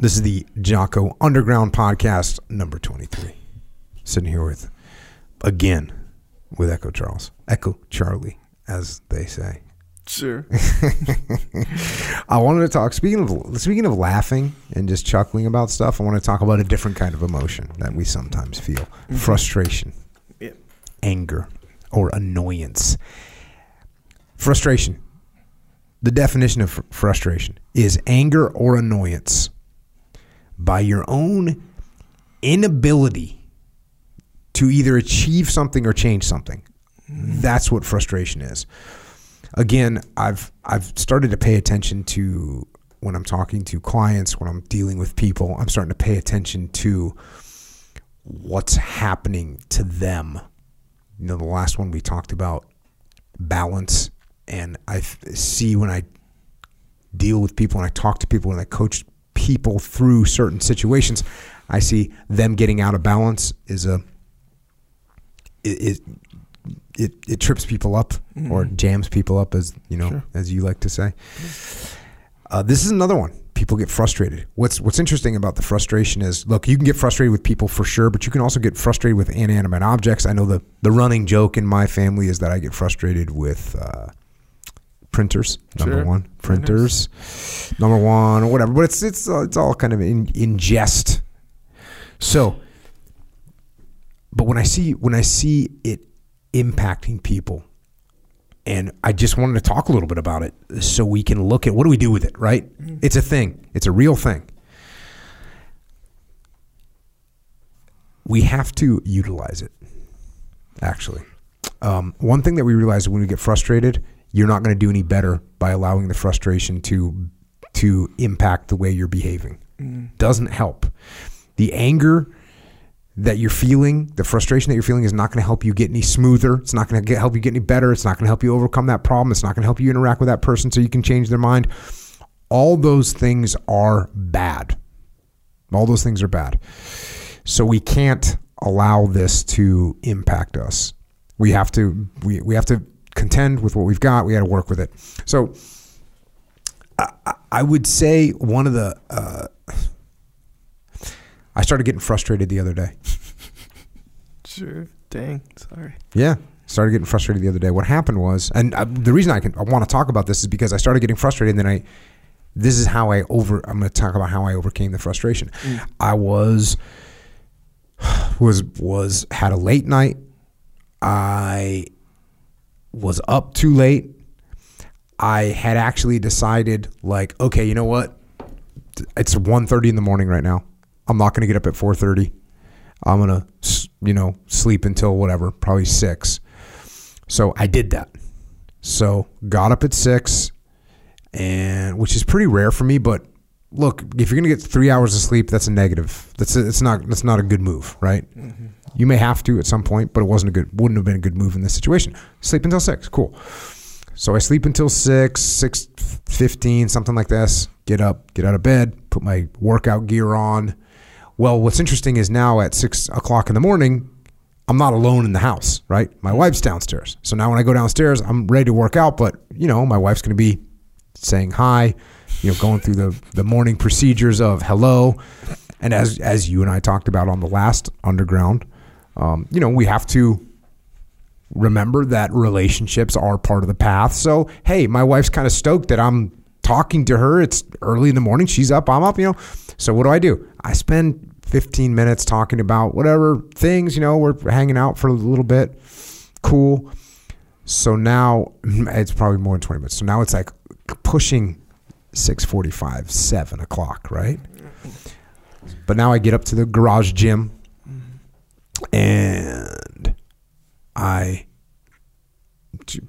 This is the Jocko Underground Podcast, number 23. Sitting here with, again, with Echo Charles. Echo Charlie, as they say. Sure. I wanted to talk, speaking of, speaking of laughing and just chuckling about stuff, I want to talk about a different kind of emotion that we sometimes feel mm-hmm. frustration, Yeah. anger, or annoyance. Frustration. The definition of fr- frustration is anger or annoyance by your own inability to either achieve something or change something. That's what frustration is. Again, I've I've started to pay attention to when I'm talking to clients, when I'm dealing with people, I'm starting to pay attention to what's happening to them. You know, the last one we talked about balance, and I see when I deal with people and I talk to people and I coach people through certain situations, I see them getting out of balance is a it it, it, it trips people up or jams people up as you know Sure. as you like to say. Uh, this is another one. People get frustrated. What's What's interesting about the frustration is, look, you can get frustrated with people for sure, but you can also get frustrated with inanimate objects. I know the the running joke in my family is that I get frustrated with uh, printers. Number Sure. one, Printers. printers. Number one, or whatever. But it's it's uh, it's all kind of in in jest. So, but when I see when I see it impacting people, and I just wanted to talk a little bit about it so we can look at what do we do with it, right? It's a thing. It's a real thing. We have to utilize it. Actually, um, one thing that we realize when we get frustrated, you're not going to do any better by allowing the frustration to to impact the way you're behaving. Mm. Doesn't help. The anger that you're feeling, the frustration that you're feeling is not going to help you get any smoother. It's not going to help you get any better. It's not going to help you overcome that problem. It's not going to help you interact with that person so you can change their mind. All those things are bad. All those things are bad. So we can't allow this to impact us. We have to we, we have to contend with what we've got. We got to work with it. So I, I- I would say one of the uh, I started getting frustrated the other day. Sure. Dang. Sorry. Yeah, started getting frustrated the other day. What happened was, and uh, the reason I can I want to talk about this is because I started getting frustrated, and then I, this is how I over. I'm going to talk about how I overcame the frustration. I was, was was had a late night. I was up too late. I had actually decided, like, okay, you know what? It's 1.30 in the morning right now. I'm not going to get up at 4.30. I'm gonna, you know, sleep until whatever, probably six. So I did that. So got up at six, and which is pretty rare for me. But look, if you're gonna get three hours of sleep, that's a negative. That's a, it's not that's not a good move, right? Mm-hmm. You may have to at some point, but it wasn't a good wouldn't have been a good move in this situation. Sleep until six, cool. So I sleep until six, six fifteen, something like this. Get up, get out of bed, put my workout gear on. Well, what's interesting is now at six o'clock in the morning, I'm not alone in the house, right? My mm-hmm. wife's downstairs. So now when I go downstairs, I'm ready to work out, but you know, my wife's going to be saying hi, you know, going through the the morning procedures of hello, and as as you and I talked about on the last underground, um, you know, we have to remember that relationships are part of the path. So, hey, my wife's kind of stoked that I'm talking to her. It's early in the morning. She's up, I'm up, you know. So, what do I do? I spend 15 minutes talking about whatever things, you know, we're hanging out for a little bit. Cool. So now it's probably more than 20 minutes. So now it's like pushing 6:45, 7 o'clock, right? But now I get up to the garage gym and I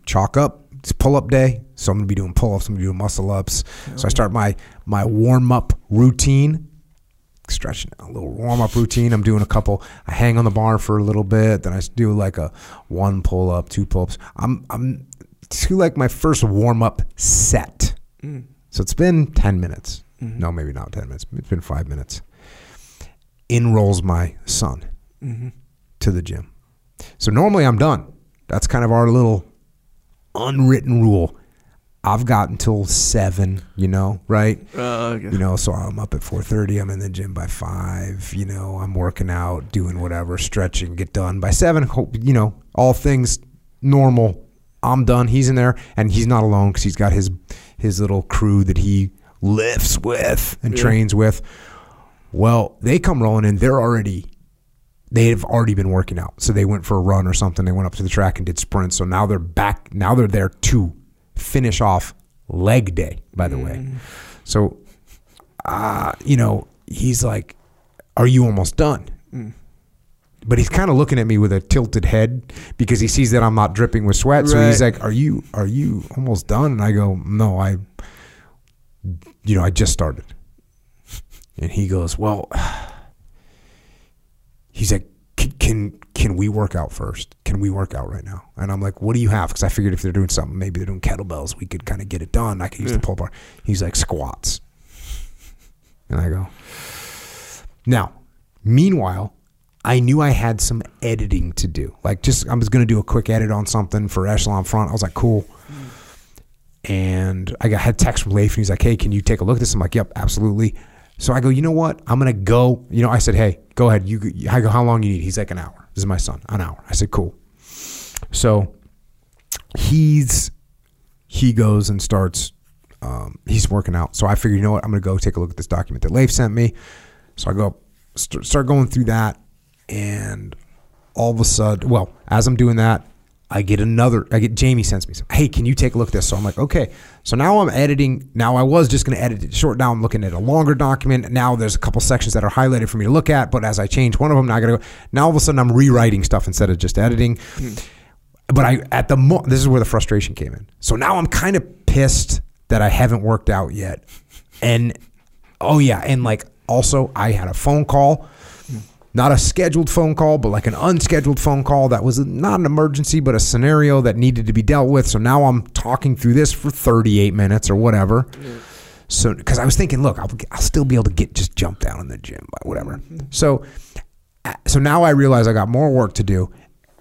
chalk up. It's pull up day, so I'm gonna be doing pull ups. I'm gonna be doing muscle ups. So I start my my warm up routine, stretching a little warm up routine. I'm doing a couple. I hang on the bar for a little bit, then I do like a one pull up, two pull ups. I'm I'm to like my first warm up set. Mm. So it's been ten minutes. No, maybe not ten minutes. It's been five minutes. In rolls my son to the gym. So normally I'm done. That's kind of our little unwritten rule. I've got until seven, you know, right? Uh, okay. You know, so I'm up at 4:30. I'm in the gym by five. You know, I'm working out, doing whatever, stretching, get done by seven. Hope you know all things normal. I'm done. He's in there, and he's not alone because he's got his his little crew that he lifts with and Yeah. trains with. Well, they come rolling in. They're already they've already been working out. So they went for a run or something. They went up to the track and did sprints. So now they're back. Now they're there to finish off leg day, by the way. So, uh, you know, he's like, Are you almost done? But he's kind of looking at me with a tilted head because he sees that I'm not dripping with sweat. So he's like, "Are you are you almost done?" And I go, "No, I you know, I just started." And he goes, "Well, he's like, can, can can we work out first? Can we work out right now? And I'm like, what do you have? Because I figured if they're doing something, maybe they're doing kettlebells, we could kind of get it done. I could use the pull bar. He's like squats, and I go. Now, meanwhile, I knew I had some editing to do. Like, just I was going to do a quick edit on something for Echelon Front. I was like, cool. And I got had text from Leif, and he's like, "Hey, can you take a look at this?" I'm like, "Yep, absolutely." So I go, "You know what? I'm gonna go." You know, I said, "Hey, go ahead. You." I go, "How long you need?" He's like, "An hour." This is my son. An hour. I said, "Cool." So he's he goes and starts. Um, he's working out. So I figured, you know what? I'm gonna go take a look at this document that Leif sent me. So I go st- start going through that, and all of a sudden, well, as I'm doing that, I get another. I get Jamie sends me some. Hey, can you take a look at this? So I'm like, okay. So now I'm editing. Now I was just going to edit it short. Now I'm looking at a longer document. Now there's a couple sections that are highlighted for me to look at. But as I change one of them, now I got to go. Now all of a sudden I'm rewriting stuff instead of just editing. Hmm. But I at the mo- this is where the frustration came in. So now I'm kind of pissed that I haven't worked out yet. And oh yeah, and like also I had a phone call not a scheduled phone call, but like an unscheduled phone call that was not an emergency, but a scenario that needed to be dealt with. So now I'm talking through this for 38 minutes or whatever. So, because I was thinking, look, I'll, I'll still be able to get just jump down in the gym, but whatever. So, uh, so now I realize I got more work to do,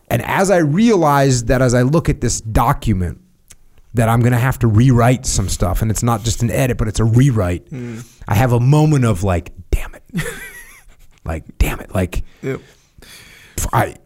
and as I realize that as I look at this document, that I'm gonna have to rewrite some stuff, and it's not just an edit, but it's a rewrite. I have a moment of like, damn it, like, damn it, like. I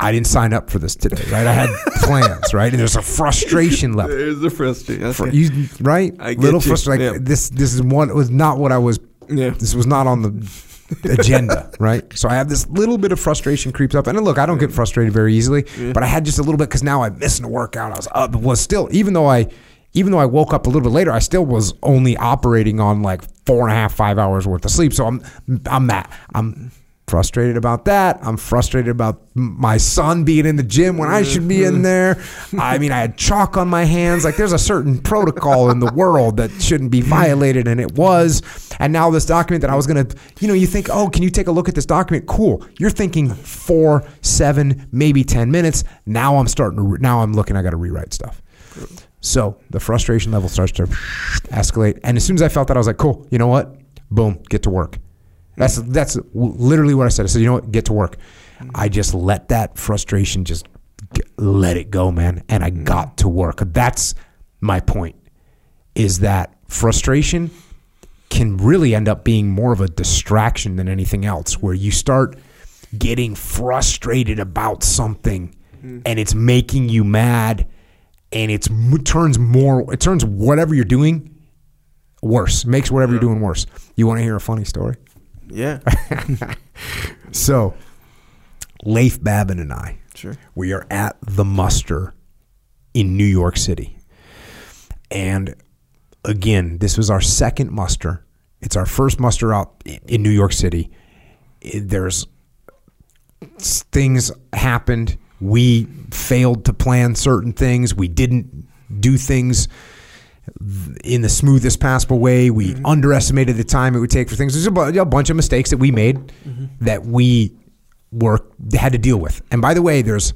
I didn't sign up for this today, right? I had plans, right? And there's a frustration level. There's the frustration. For you, right? Little frustration. Yeah. Like this, this is one. It was not what I was. Yeah. This was not on the agenda, right? So I have this little bit of frustration creeps up, and look, I don't get frustrated very easily, but I had just a little bit because now I'm missing a workout. I was up, was still even though I. Even though I woke up a little bit later, I still was only operating on like four and a half, five hours worth of sleep. So I'm, I'm that. I'm frustrated about that. I'm frustrated about my son being in the gym when I should be in mm-hmm. there. I mean, I had chalk on my hands. Like, there's a certain protocol in the world that shouldn't be violated, and it was. And now this document that I was gonna, you know, you think, oh, can you take a look at this document? Cool. You're thinking four, seven, maybe ten minutes. Now I'm starting to. Re- now I'm looking. I got to rewrite stuff. So the frustration level starts to escalate, and as soon as I felt that, I was like, "Cool, you know what? Boom, get to work." That's that's literally what I said. I said, "You know what? Get to work." I just let that frustration just let it go, man, and I got to work. That's my point. Is that frustration can really end up being more of a distraction than anything else, where you start getting frustrated about something, mm-hmm. and it's making you mad and it's it turns more it turns whatever you're doing worse makes whatever you're doing worse. You want to hear a funny story? Yeah. so leif babin and i Sure. we are at the muster in new york city. And again this was our second muster. It's our first muster out in new york city. It- there's things happened we failed to plan certain things. We didn't do things in the smoothest possible way. We mm-hmm. underestimated the time it would take for things. There's a, bu- a bunch of mistakes that we made mm-hmm. that we were had to deal with. And by the way there's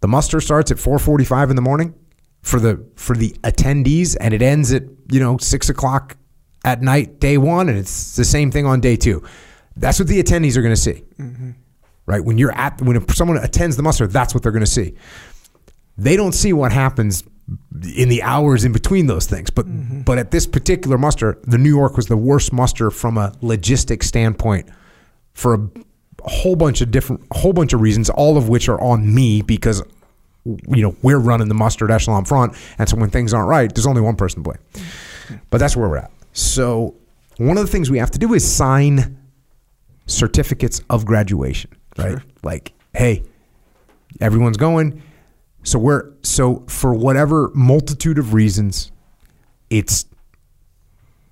the muster starts at 4:45 in the morning for the for the attendees, and it ends at you know six o'clock at night, day one, and it's the same thing on day two. That's what the attendees are going to see, mm-hmm. Right? When you're at when someone attends the muster, that's what they're going to see. They don't see what happens in the hours in between those things. But mm-hmm. but at this particular muster, the New York was the worst muster from a logistic standpoint for a, a whole bunch of different a whole bunch of reasons, all of which are on me because you know we're running the mustard echelon front, and so when things aren't right, there's only one person to blame. Mm-hmm. But that's where we're at. So one of the things we have to do is sign certificates of graduation, right? Sure. Like, hey, everyone's going. So we're so for whatever multitude of reasons, it's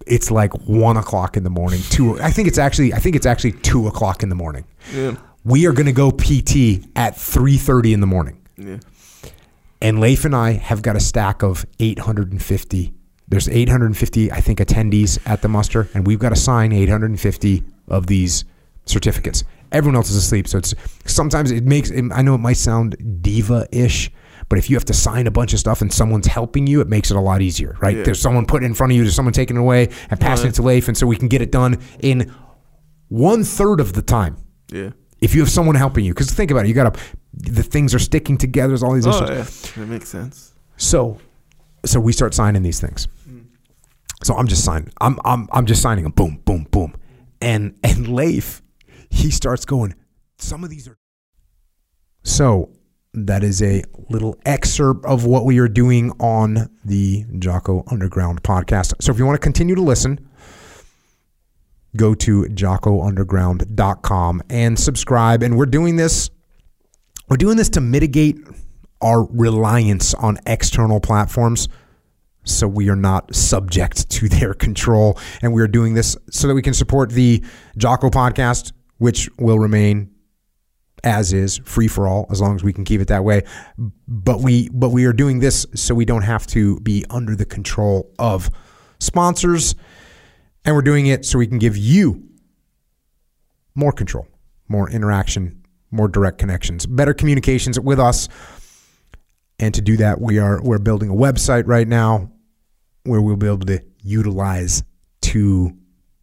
it's like one o'clock in the morning. Two, I think it's actually I think it's actually two o'clock in the morning. Yeah. We are going to go PT at three thirty in the morning, Yeah. and Leif and I have got a stack of eight hundred and fifty. There's eight hundred and fifty, I think, attendees at the muster, and we've got to sign eight hundred and fifty of these certificates. Everyone else is asleep, so it's sometimes it makes. I know it might sound diva-ish, but if you have to sign a bunch of stuff and someone's helping you, it makes it a lot easier, right? Yeah. There's someone putting it in front of you, there's someone taking it away and passing Right. it to Leif, and so we can get it done in one third of the time Yeah. if you have someone helping you. Because think about it, you got to the things are sticking together. There's all these Oh issues. yeah. That makes sense. So, so we start signing these things. Hmm. So I'm just signing. I'm I'm I'm just signing them. Boom, boom, boom, and and Leif, he starts going. Some of these are. So that is a little excerpt of what we are doing on the Jocko Underground podcast. So if you want to continue to listen, go to jockounderground.com and subscribe. And we're doing this we're doing this to mitigate our reliance on external platforms so we are not subject to their control and we are doing this so that we can support the Jocko podcast which will remain as is free for all as long as we can keep it that way but we but we are doing this so we don't have to be under the control of sponsors and we're doing it so we can give you more control, more interaction, more direct connections, better communications with us. And to do that, we are we're building a website right now where we'll be able to utilize to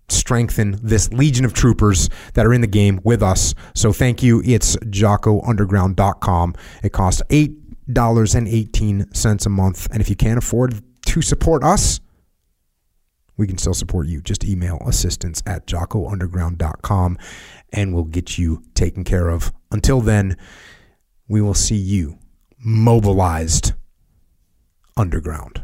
strengthen this legion of troopers that are in the game with us. So thank you. It's jockounderground.com. It costs $8.18 a month. And if you can't afford to support us, we can still support you. Just email assistance at jockounderground.com and we'll get you taken care of. Until then, we will see you mobilized underground.